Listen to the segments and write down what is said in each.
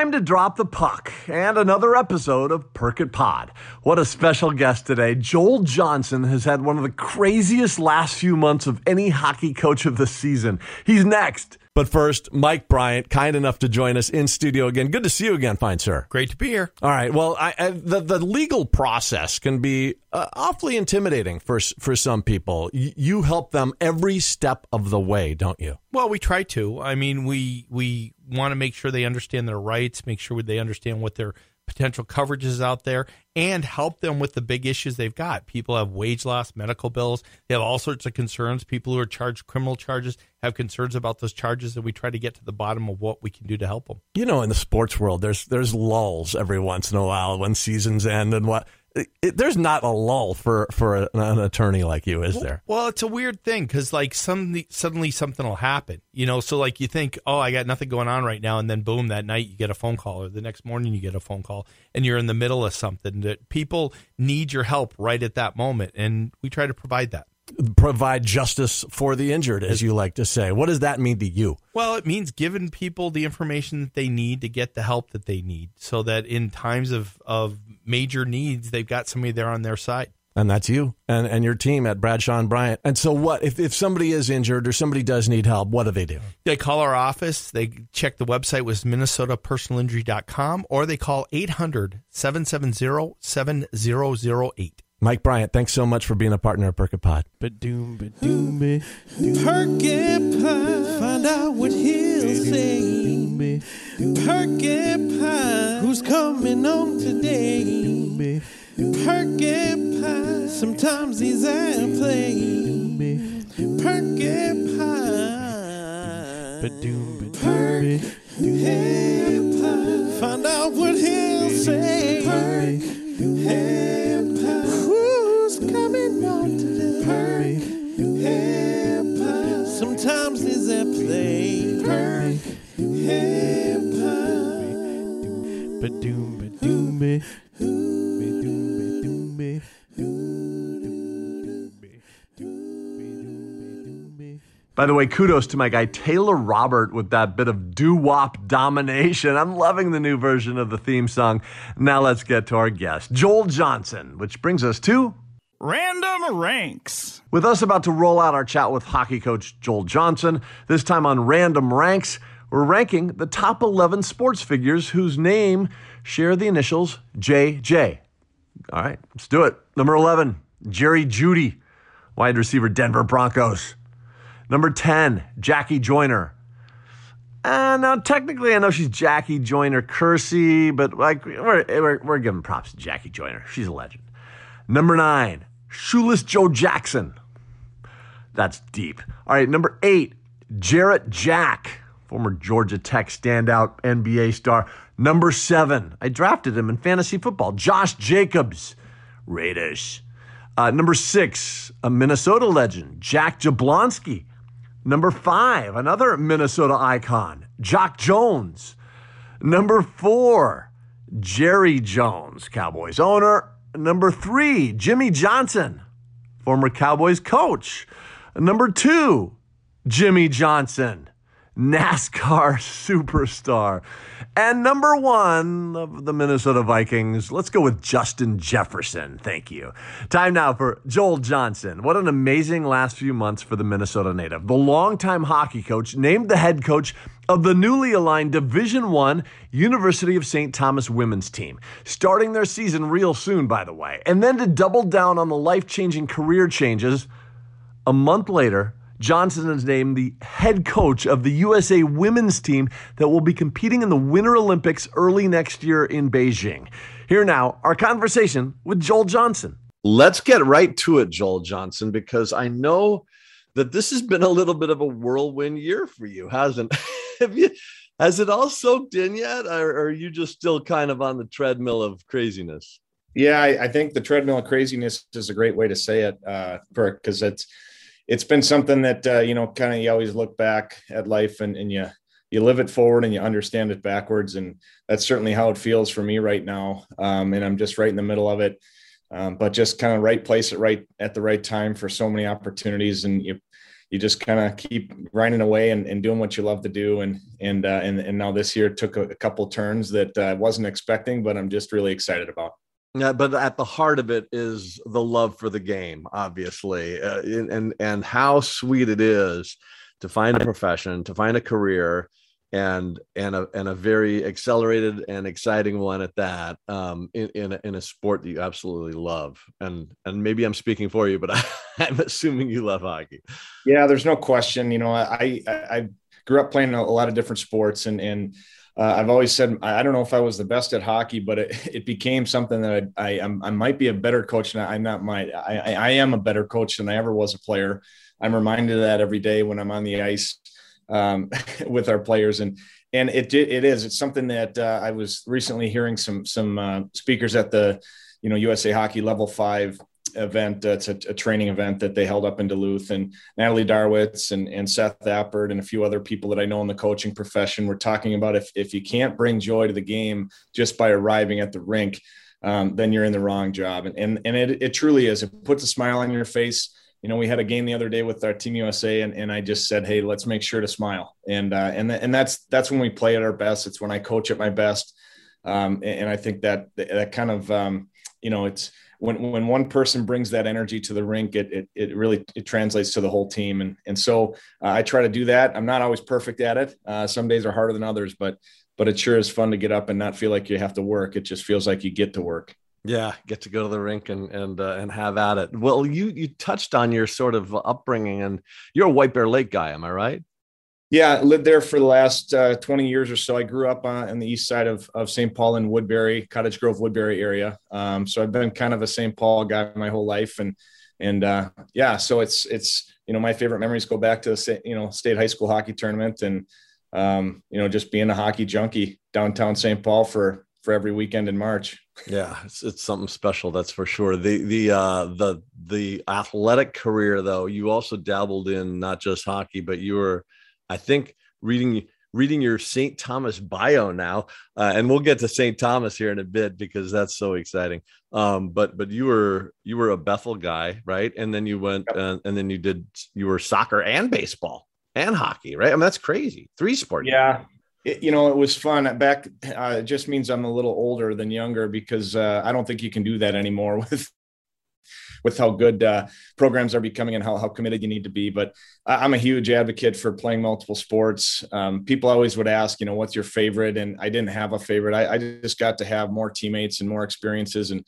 time to drop the puck and another episode of Perkit Pod. What a special guest today. Joel Johnson has had one of the craziest last few months of any hockey coach of the season. He's next. But first, Mike Bryant, kind enough to join us in studio again. Good to see you again, fine sir. Great to be here. All right. Well, I, I, the the legal process can be uh, awfully intimidating for for some people. Y- you help them every step of the way, don't you? Well, we try to. I mean, we we want to make sure they understand their rights, make sure they understand what their potential coverages out there and help them with the big issues they've got. People have wage loss, medical bills, they have all sorts of concerns. People who are charged criminal charges have concerns about those charges and we try to get to the bottom of what we can do to help them. You know, in the sports world there's there's lulls every once in a while when seasons end and what it, there's not a lull for for a, an attorney like you, is there? Well, it's a weird thing because like suddenly suddenly something will happen, you know. So like you think, oh, I got nothing going on right now, and then boom, that night you get a phone call, or the next morning you get a phone call, and you're in the middle of something that people need your help right at that moment, and we try to provide that provide justice for the injured, as you like to say. What does that mean to you? Well, it means giving people the information that they need to get the help that they need so that in times of, of major needs, they've got somebody there on their side. And that's you and, and your team at Bradshaw and Bryant. And so, what if, if somebody is injured or somebody does need help? What do they do? They call our office. They check the website with minnesotapersonalinjury.com or they call 800 770 7008. Mike Bryant, thanks so much for being a partner at Perkit Pod. Ba-doom, ba-doom, ba-doom. Perkit Find out what he'll say. Perkit Pod. Who's coming on today? Perkit Pod. Sometimes he's at play. Perkit Pod. Ba-doom, ba-doom, Perkit Find out what he'll say. Perkit ba-doom, ba. Ba-doom, ba-doom. By the way, kudos to my guy Taylor Robert with that bit of doo wop domination. I'm loving the new version of the theme song. Now let's get to our guest, Joel Johnson, which brings us to Random Ranks. With us about to roll out our chat with hockey coach Joel Johnson, this time on Random Ranks, we're ranking the top 11 sports figures whose name share the initials JJ. All right, let's do it. Number 11, Jerry Jeudy, wide receiver, Denver Broncos. Number 10, Jackie Joyner. Uh, now, technically, I know she's Jackie Joyner Kersee, but like we're, we're, we're giving props to Jackie Joyner. She's a legend. Number nine, Shoeless Joe Jackson. That's deep. All right, number eight, Jarrett Jack, former Georgia Tech standout NBA star. Number seven, I drafted him in fantasy football, Josh Jacobs, Raiders. Uh, number six, a Minnesota legend, Jack Jablonski. Number five, another Minnesota icon, Jock Jones. Number four, Jerry Jones, Cowboys owner. Number three, Jimmy Johnson, former Cowboys coach. Number two, Jimmie Johnson, NASCAR superstar. And number one of the Minnesota Vikings, let's go with Justin Jefferson. Thank you. Time now for Joel Johnson. What an amazing last few months for the Minnesota native. The longtime hockey coach named the head coach of the newly aligned Division One University of St. Thomas women's team, starting their season real soon, by the way. And then to double down on the life changing career changes, a month later, Johnson is named the head coach of the USA women's team that will be competing in the Winter Olympics early next year in Beijing. Here now, our conversation with Joel Johnson. Let's get right to it, Joel Johnson, because I know that this has been a little bit of a whirlwind year for you, hasn't Have you has it all soaked in yet? Or are you just still kind of on the treadmill of craziness? Yeah, I, I think the treadmill of craziness is a great way to say it, uh, because it's it's been something that uh, you know kind of you always look back at life and, and you you live it forward and you understand it backwards and that's certainly how it feels for me right now um, and i'm just right in the middle of it um, but just kind of right place at right at the right time for so many opportunities and you you just kind of keep grinding away and, and, doing what you love to do. And and uh, and and now this year took a, a couple turns that uh, I wasn't expecting, but I'm just really excited about. Yeah, but at the heart of it is the love for the game, obviously, uh, and and how sweet it is to find a profession, to find a career, and and a and a very accelerated and exciting one at that um, in in a, in a sport that you absolutely love and and maybe I'm speaking for you but I, am assuming you love hockey. Yeah, there's no question. You know, I I, I grew up playing a lot of different sports and and uh, I've always said I don't know if I was the best at hockey, but it, it became something that I, I I might be a better coach than I'm not. My I, I am a better coach than I ever was a player. I'm reminded of that every day when I'm on the ice um, with our players and and it it is it's something that uh, I was recently hearing some some uh, speakers at the you know USA Hockey Level Five event. Uh, it's a, a, training event that they held up in Duluth, and Natalie Darwitz and, and Seth Appert and a few other people that I know in the coaching profession were talking about if if you can't bring joy to the game just by arriving at the rink, um, then you're in the wrong job. And and and it, it truly is. It puts a smile on your face you know, we had a game the other day with our team USA, and, and I just said, hey, let's make sure to smile. And uh, and and that's that's when we play at our best. It's when I coach at my best. Um, and, and, I think that that kind of um, you know, it's when when one person brings that energy to the rink, it it, it really it translates to the whole team. And and so uh, I try to do that. I'm not always perfect at it. Uh, some days are harder than others, but but it sure is fun to get up and not feel like you have to work. It just feels like you get to work. Yeah, get to go to the rink and and uh, and have at it. Well, you you touched on your sort of upbringing, and you're a White Bear Lake guy, am I right? Yeah, lived there for the last uh, 20 years or so. I grew up on, on the east side of, of St. Paul in Woodbury, Cottage Grove, Woodbury area. Um, so I've been kind of a St. Paul guy my whole life, and and uh, yeah, so it's it's you know my favorite memories go back to the you know state high school hockey tournament, and um, you know just being a hockey junkie downtown St. Paul for for every weekend in March. Yeah, it's, it's something special, that's for sure. The the uh, the the athletic career, though, you also dabbled in not just hockey, but you were, I think, reading reading your St. Thomas bio now, uh, and we'll get to St. Thomas here in a bit because that's so exciting. Um, but but you were you were a Bethel guy, right? And then you went yep. uh, and then you did you were soccer and baseball and hockey, right? I mean that's crazy. Three sports. Yeah, it, you know, it was fun. Back, uh, it just means I'm a little older than younger because uh, I don't think you can do that anymore with with how good uh, programs are becoming and how, how committed you need to be. But I'm a huge advocate for playing multiple sports. Um, people always would ask, you know, what's your favorite? And I didn't have a favorite. I, I just got to have more teammates and more experiences and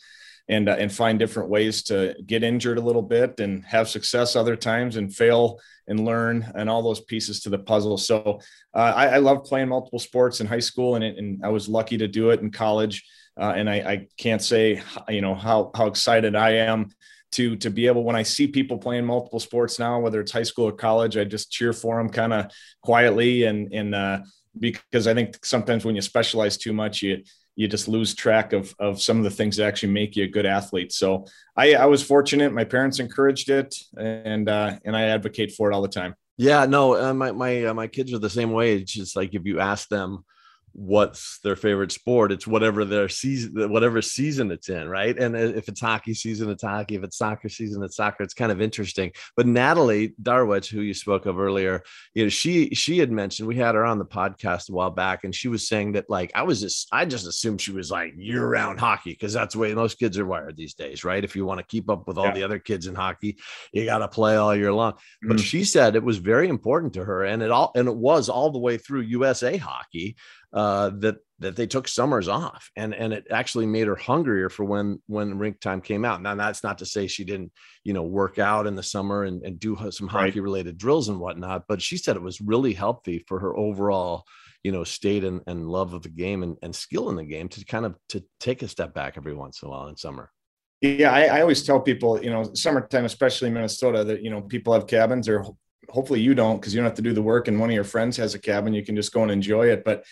and uh, and find different ways to get injured a little bit and have success other times and fail and learn and all those pieces to the puzzle. So uh, I, I love playing multiple sports in high school and, and I was lucky to do it in college. Uh, and I, I, can't say, you know, how, how excited I am to, to be able, when I see people playing multiple sports now, whether it's high school or college, I just cheer for them kind of quietly. And, and, uh, because I think sometimes when you specialize too much, you, you just lose track of of some of the things that actually make you a good athlete. So I, I was fortunate. My parents encouraged it, and uh, and I advocate for it all the time. Yeah, no, uh, my my uh, my kids are the same way. It's just like if you ask them what's their favorite sport it's whatever their season whatever season it's in right and if it's hockey season it's hockey if it's soccer season it's soccer it's kind of interesting but natalie darwitz who you spoke of earlier you know she she had mentioned we had her on the podcast a while back and she was saying that like i was just i just assumed she was like year-round hockey because that's the way most kids are wired these days right if you want to keep up with all yeah. the other kids in hockey you got to play all year long mm-hmm. but she said it was very important to her and it all and it was all the way through usa hockey uh, that that they took summers off. And and it actually made her hungrier for when when rink time came out. Now that's not to say she didn't you know work out in the summer and, and do some hockey related drills and whatnot but she said it was really healthy for her overall you know state and, and love of the game and, and skill in the game to kind of to take a step back every once in a while in summer. Yeah I, I always tell people you know summertime especially in minnesota that you know people have cabins or hopefully you don't because you don't have to do the work and one of your friends has a cabin you can just go and enjoy it. But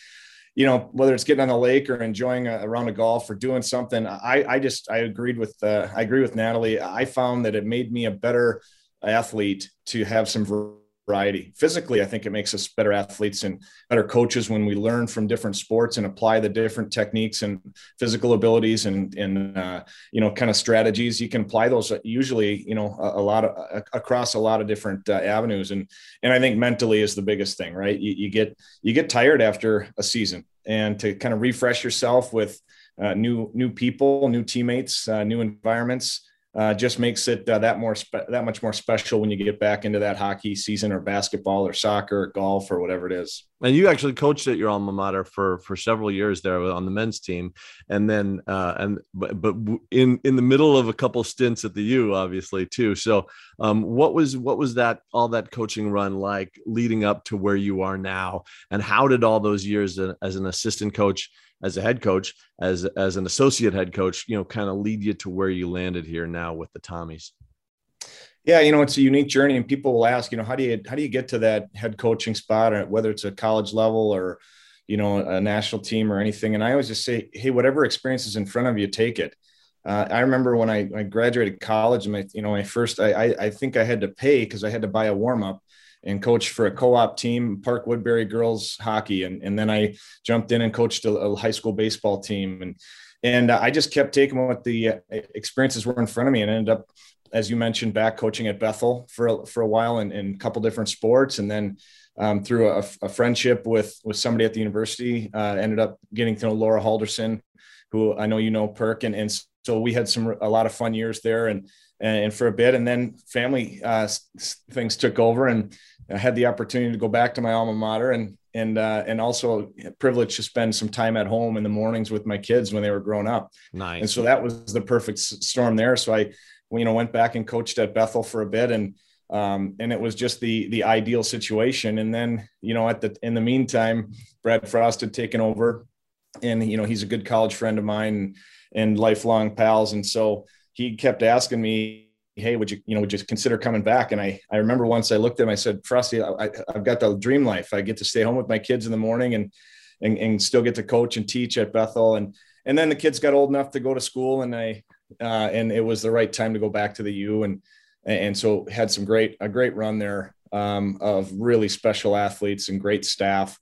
you know, whether it's getting on the lake or enjoying a, a round of golf or doing something, I, I just, I agreed with, uh, I agree with Natalie. I found that it made me a better athlete to have some variety. Physically, I think it makes us better athletes and better coaches when we learn from different sports and apply the different techniques and physical abilities and and uh, you know kind of strategies. You can apply those usually you know a, a lot of across a lot of different uh, avenues. And and I think mentally is the biggest thing, right? You, you get you get tired after a season, and to kind of refresh yourself with uh, new new people, new teammates, uh, new environments uh, just makes it uh, that more spe- that much more special when you get back into that hockey season or basketball or soccer or golf or whatever it is. And you actually coached at your alma mater for for several years there on the men's team, and then uh, and but, but in in the middle of a couple stints at the U, obviously too. So, um, what was what was that all that coaching run like leading up to where you are now, and how did all those years as an assistant coach? As a head coach, as as an associate head coach, you know, kind of lead you to where you landed here now with the Tommies? Yeah, you know, it's a unique journey, and people will ask, you know, how do you how do you get to that head coaching spot, or whether it's a college level or you know a national team or anything. And I always just say, hey, whatever experience is in front of you, take it. Uh, I remember when I, I graduated college, and my you know my first I I, I think I had to pay because I had to buy a warm up and coached for a co-op team, Park Woodbury girls hockey, and and then I jumped in and coached a, a high school baseball team, and and I just kept taking what the uh, experiences were in front of me, and ended up, as you mentioned, back coaching at Bethel for for a while in, in a couple different sports, and then. Um, through a, a, friendship with with somebody at the university, uh, ended up getting to know Laura Halldorson, who I know you know Perk, and, and so we had some a lot of fun years there, and and for a bit, and then family uh, things took over, and I had the opportunity to go back to my alma mater and and uh, and also privileged to spend some time at home in the mornings with my kids when they were growing up. Nice. And so that was the perfect storm there. So I, you know, went back and coached at Bethel for a bit, and um, and it was just the the ideal situation. And then you know, at the in the meantime, Brad Frost had taken over, and you know, he's a good college friend of mine and, lifelong pals, and so he kept asking me hey, would you, you know, would you consider coming back? And I, I remember once I looked at him, I said, Frosty, I, have got the dream life. I get to stay home with my kids in the morning and, and, and still get to coach and teach at Bethel. And, and then the kids got old enough to go to school and I, uh, and it was the right time to go back to the U. And, and so had some great, a great run there um, of really special athletes and great staff.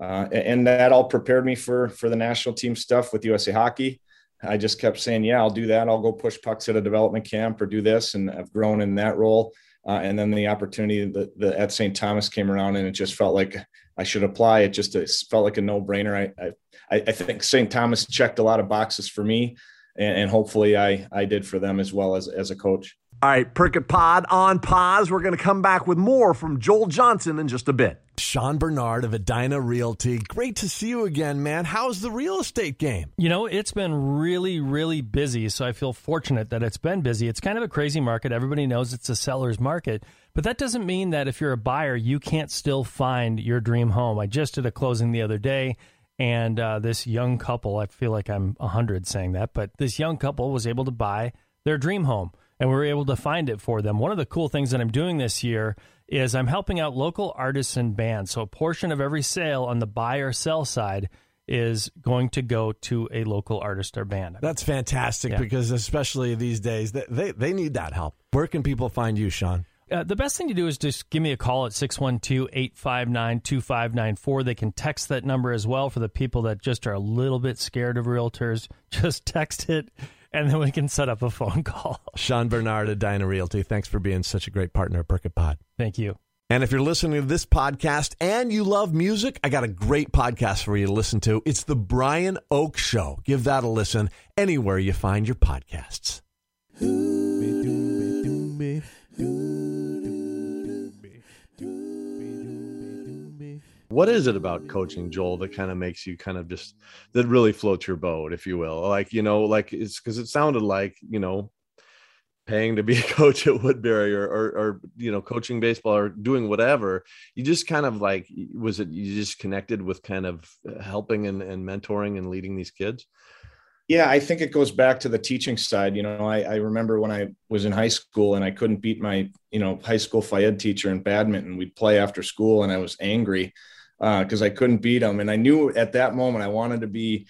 Uh, and that all prepared me for, for the national team stuff with USA hockey. I just kept saying, yeah, I'll do that. I'll go push pucks at a development camp or do this. And I've grown in that role. Uh, and then the opportunity that at St. Thomas came around and it just felt like I should apply. It just it felt like a no brainer. I, I, I think St. Thomas checked a lot of boxes for me and, and hopefully I, I did for them as well as, as a coach. All right, Perkit Pod on pause. We're going to come back with more from Joel Johnson in just a bit. Sean Bernard of Edina Realty. Great to see you again, man. How's the real estate game? You know, it's been really, really busy. So I feel fortunate that it's been busy. It's kind of a crazy market. Everybody knows it's a seller's market. But that doesn't mean that if you're a buyer, you can't still find your dream home. I just did a closing the other day. And uh, this young couple, I feel like I'm 100 saying that, but this young couple was able to buy their dream home and we were able to find it for them. One of the cool things that I'm doing this year is I'm helping out local artists and bands. So a portion of every sale on the buy or sell side is going to go to a local artist or band. That's fantastic yeah. because especially these days they, they need that help. Where can people find you, Sean? Uh, the best thing to do is just give me a call at 612-859-2594. They can text that number as well for the people that just are a little bit scared of realtors. Just text it and then we can set up a phone call. Sean Bernard at Edina Realty, thanks for being such a great partner at Perkit Pod. Thank you. And if you're listening to this podcast and you love music, I got a great podcast for you to listen to. It's The Brian Oak Show. Give that a listen anywhere you find your podcasts. What is it about coaching, Joel, that kind of makes you kind of just that really floats your boat, if you will? Like, you know, like it's because it sounded like, you know, paying to be a coach at Woodbury or, or, or, you know, coaching baseball or doing whatever. You just kind of like, was it you just connected with kind of uh, helping and, and mentoring and leading these kids? Yeah, I think it goes back to the teaching side. You know, I, I, remember when I was in high school and I couldn't beat my, you know, high school Phi Ed teacher in badminton. We'd play after school and I was angry because uh, I couldn't beat them. And I knew at that moment I wanted to be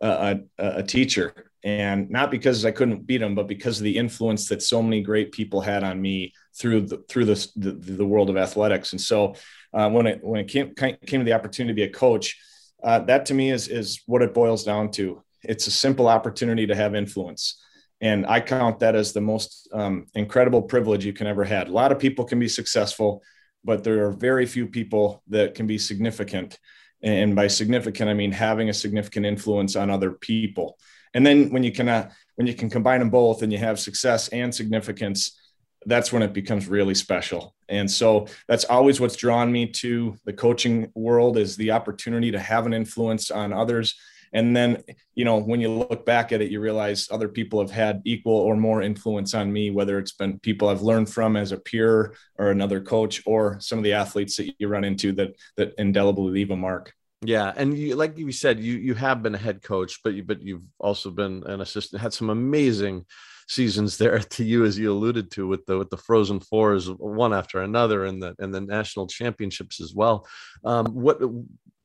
a, a, a teacher and not because I couldn't beat them, but because of the influence that so many great people had on me through the through the the, the world of athletics. And so uh, when it when it came came to the opportunity to be a coach, uh, that to me is is what it boils down to. It's a simple opportunity to have influence, and I count that as the most um, incredible privilege you can ever had. A lot of people can be successful, but there are very few people that can be significant. And by significant, I mean having a significant influence on other people and then when you can uh, when you can combine them both and you have success and significance that's when it becomes really special and so that's always what's drawn me to the coaching world is the opportunity to have an influence on others and then you know when you look back at it you realize other people have had equal or more influence on me whether it's been people i've learned from as a peer or another coach or some of the athletes that you run into that that indelibly leave a mark yeah, and you, like you said, you you have been a head coach, but you but you've also been an assistant. Had some amazing seasons there to you, as you alluded to, with the with the Frozen Fours, one after another, and the and the national championships as well. Um, what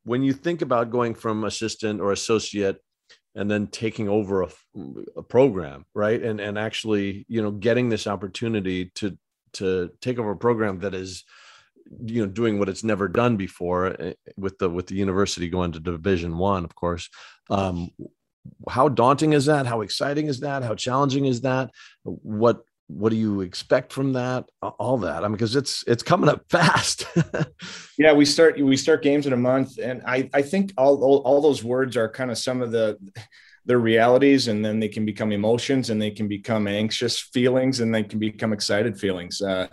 when you think about going from assistant or associate and then taking over a, a program, right, and and actually, you know, getting this opportunity to to take over a program that is you know doing what it's never done before eh, with the with the university going to division one of course um how daunting is that how exciting is that how challenging is that what what do you expect from that all that i mean because it's it's coming up fast yeah we start we start games in a month and i i think all all, all those words are kind of some of the their realities and then they can become emotions and they can become anxious feelings and they can become excited feelings uh,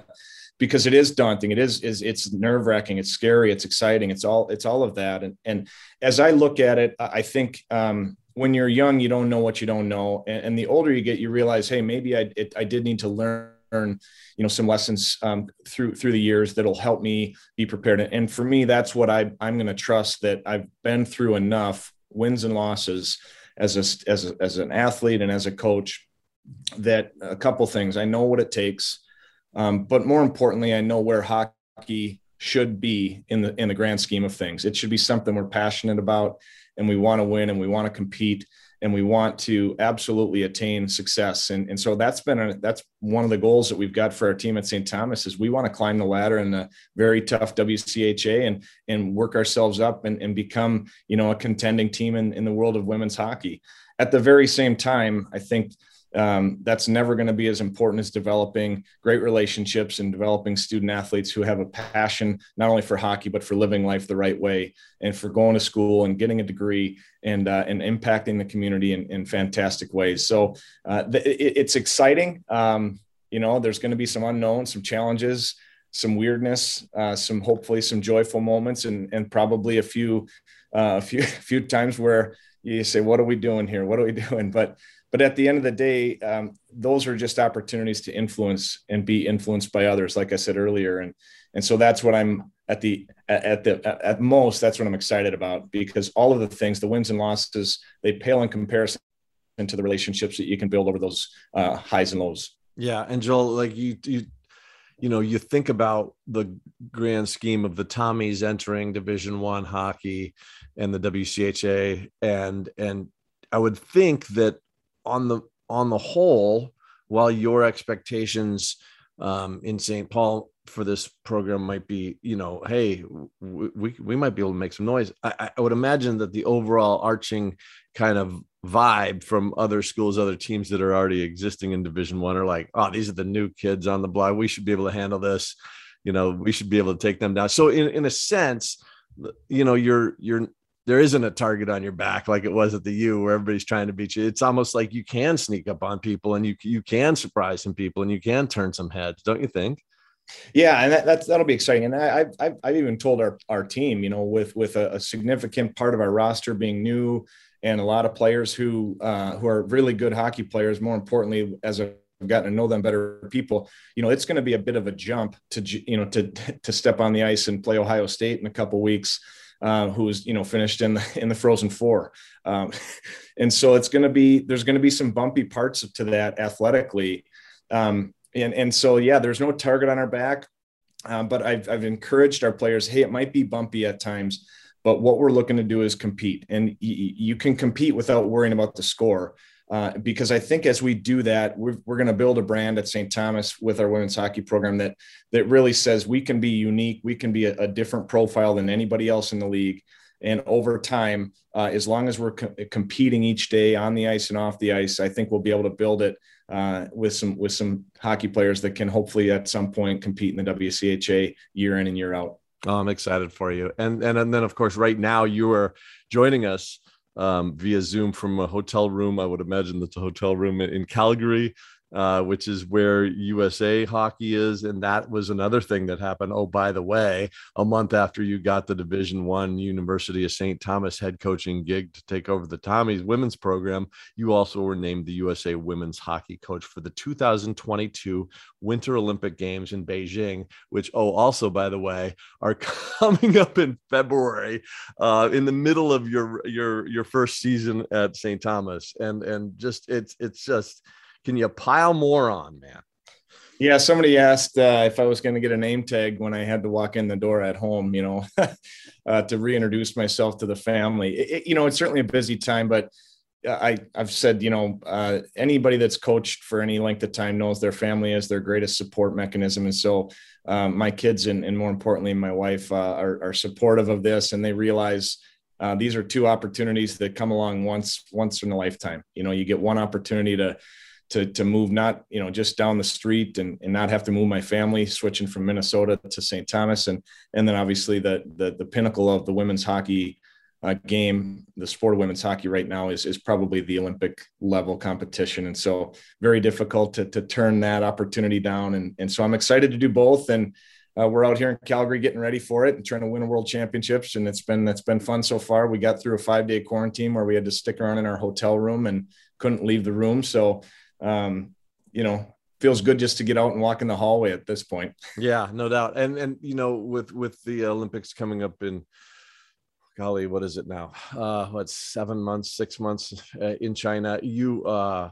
because it is daunting. It is is it's nerve wracking. It's scary. It's exciting. It's all it's all of that. And and as I look at it, I think um, when you're young, you don't know what you don't know, and, and the older you get, you realize, hey, maybe I it, I did need to learn you know some lessons um, through through the years that'll help me be prepared. And for me that's what I, i'm going to trust that i've been through enough wins and losses as a, as a, as an athlete and as a coach that a couple things. I know what it takes um, but more importantly, I know where hockey should be in the in the grand scheme of things. It should be something we're passionate about, and we want to win, and we want to compete, and we want to absolutely attain success. And and so that's been a, that's one of the goals that we've got for our team at St. Thomas is we want to climb the ladder in the very tough WCHA and and work ourselves up and, and become you know a contending team in, in the world of women's hockey. At the very same time, I think um, that's never going to be as important as developing great relationships and developing student athletes who have a passion not only for hockey but for living life the right way and for going to school and getting a degree and uh, and impacting the community in, in fantastic ways. So uh, it, it's exciting. Um, you know, there's going to be some unknowns, some challenges, some weirdness, uh, some hopefully some joyful moments, and and probably a few uh, a few a few times where you say, "What are we doing here? What are we doing?" But but at the end of the day um, those are just opportunities to influence and be influenced by others like i said earlier. And and so that's what i'm at the at the at most that's what i'm excited about because all of the things the wins and losses they pale in comparison to the relationships that you can build over those uh, highs and lows. Yeah. And joel like you you you know you think about the grand scheme of the tommies entering division one hockey and the wcha and and i would think that on the on the whole, while your expectations um, in St. Paul for this program might be, you know, hey, we, we might be able to make some noise. I, I would imagine that the overall arching kind of vibe from other schools, other teams that are already existing in Division One are like, oh, these are the new kids on the block. We should be able to handle this. You know, we should be able to take them down. So in, in a sense, you know, you're you're there isn't a target on your back like it was at the U where everybody's trying to beat you. It's almost like you can sneak up on people and you you can surprise some people and you can turn some heads, don't you think? Yeah, and that, that's that'll be exciting. And I, I've I've even told our our team, you know, with with a, a significant part of our roster being new and a lot of players who uh, who are really good hockey players. More importantly, as I've gotten to know them better, people, you know, it's going to be a bit of a jump to you know to to step on the ice and play Ohio State in a couple weeks uh, who was you know finished in the in the Frozen Four, um, and so it's going to be there's going to be some bumpy parts to that athletically, um, and and so yeah, there's no target on our back, um, but I've I've encouraged our players, hey, it might be bumpy at times, but what we're looking to do is compete, and y- you can compete without worrying about the score. Uh, because I think as we do that, we're, we're going to build a brand at St. Thomas with our women's hockey program that that really says we can be unique, we can be a, a different profile than anybody else in the league. And over time, uh, as long as we're co- competing each day on the ice and off the ice, I think we'll be able to build it uh, with some with some hockey players that can hopefully at some point compete in the WCHA year in and year out. Oh, I'm excited for you. And and and then of course, right now you are joining us um, via Zoom from a hotel room. I would imagine that's a hotel room in Calgary uh, which is where USA hockey is, and that was another thing that happened. Oh, by the way, a month after you got the Division One University of St. Thomas head coaching gig to take over the Tommies women's program, you also were named the USA women's hockey coach for the 2022 Winter Olympic Games in Beijing, which oh, also by the way, are coming up in February, uh, in the middle of your your your first season at St. Thomas, and and just it's it's just can you pile more on, man? Yeah, somebody asked uh, if I was going to get a name tag when I had to walk in the door at home, you know, uh, to reintroduce myself to the family. It, it, you know, it's certainly a busy time, but I, I've said, you know, uh, anybody that's coached for any length of time knows their family is their greatest support mechanism. And so um, my kids and, and more importantly, my wife uh, are, are supportive of this and they realize uh, these are two opportunities that come along once, once in a lifetime. You know, you get one opportunity to, to to move not you know just down the street and, and not have to move my family switching from Minnesota to St. Thomas. And and then obviously the the, the pinnacle of the women's hockey uh, game the sport of women's hockey right now is is probably the Olympic level competition. And so very difficult to, to turn that opportunity down. And and so I'm excited to do both. And uh, we're out here in Calgary getting ready for it and trying to win a world championships. And it's been it's been fun so far. We got through a five day quarantine where we had to stick around in our hotel room and couldn't leave the room. So um, you know, feels good just to get out and walk in the hallway at this point. Yeah, no doubt. And and you know, with with the Olympics coming up in golly, what is it now? Uh, what seven months, six months uh, in China? You uh,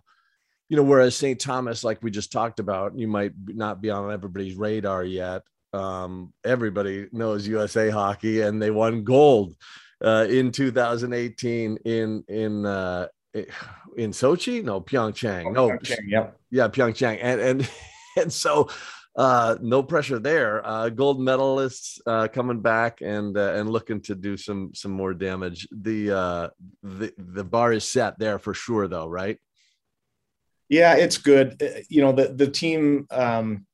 you know, whereas St. Thomas, like we just talked about, you might not be on everybody's radar yet. Um, everybody knows USA Hockey, and they won gold uh, in 2018 in in uh, in Sochi, no Pyeongchang, no, Pyeongchang, yep. yeah, Pyeongchang, and and and so uh, no pressure there. Uh, gold medalists uh, coming back and uh, and looking to do some some more damage. The uh, the the bar is set there for sure, though, right? Yeah, it's good. Uh, you know, the the team um,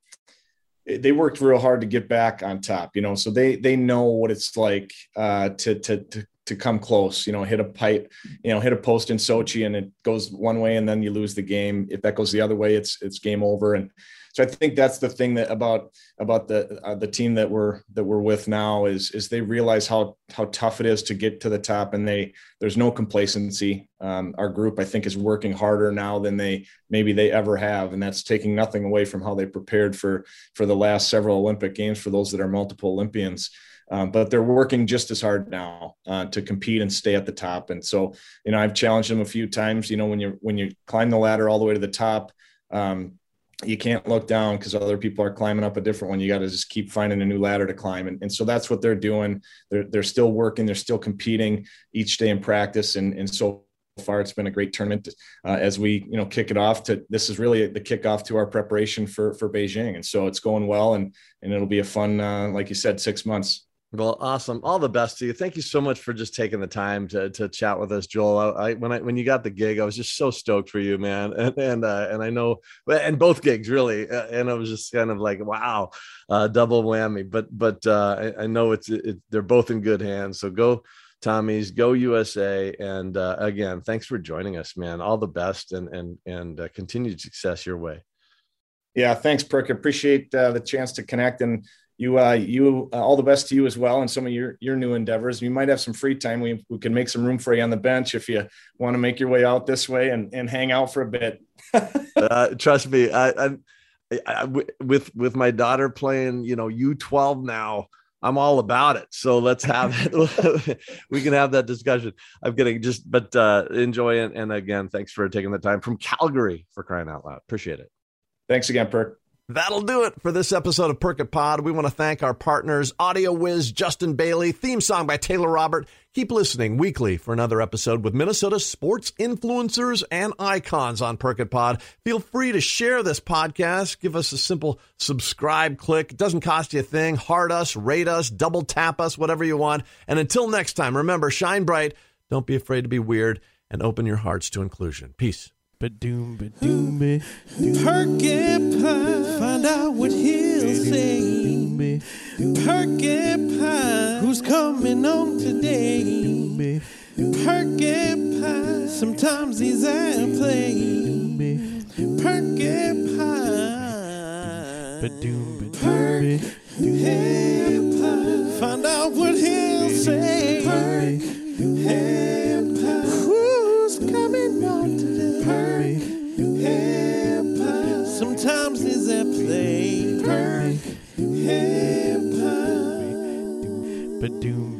they worked real hard to get back on top. You know, so they they know what it's like uh, to to to to come close, you know, hit a pipe, you know, hit a post in Sochi and it goes one way and then you lose the game. If that goes the other way, it's it's game over. And so I think that's the thing that about about the uh, the team that we're that we're with now is is they realize how how tough it is to get to the top and they there's no complacency. Um, our group I think is working harder now than they maybe they ever have, and that's taking nothing away from how they prepared for for the last several Olympic games for those that are multiple Olympians. Um, but they're working just as hard now uh, to compete and stay at the top. And so, you know, I've challenged them a few times. You know, when you when you climb the ladder all the way to the top, um, you can't look down because other people are climbing up a different one. You got to just keep finding a new ladder to climb. And, and so that's what they're doing. They're they're still working. They're still competing each day in practice. And and so far it's been a great tournament uh, as we you know kick it off to this is really the kickoff to our preparation for for beijing and so it's going well and and it'll be a fun uh, like you said six months well, awesome. All the best to you. Thank you so much for just taking the time to, to chat with us, Joel. I, I when I when you got the gig, I was just so stoked for you, man. And and uh, and I know, and both gigs really. Uh, and I was just kind of like, wow, uh, double whammy. But but uh, I, I know it's it, they're both in good hands. So go, Tommies go USA. And uh, again, thanks for joining us, man. All the best and and and uh, continued success your way. Yeah, thanks, Perk. Appreciate the chance to connect and you uh, you uh, all the best to you as well and some of your your new endeavors. You might have some free time. We we can make some room for you on the bench if you want to make your way out this way and and hang out for a bit. uh, trust me, I, I, I, with with my daughter playing, you know, U twelve now. I'm all about it. So let's have it. we can have that discussion. I'm getting just, but uh, enjoy it. And again, thanks for taking the time from Calgary for crying out loud. Appreciate it. Thanks again, Perk. That'll do it for this episode of Perk It Pod. We want to thank our partners, Audio Wiz, Justin Bailey, theme song by Taylor Robert. Keep listening weekly for another episode with Minnesota sports influencers and icons on Perk It Pod. Feel free to share this podcast. Give us a simple subscribe click. It doesn't cost you a thing. Heart us, rate us, double tap us, whatever you want. And until next time, remember, shine bright. Don't be afraid to be weird and open your hearts to inclusion. Peace. Ba-doom, ba-doom, ba-doom. Perk it pie. Find out what he'll say. Pie. Who's coming on today? Pie. Sometimes he's at play. Perk it it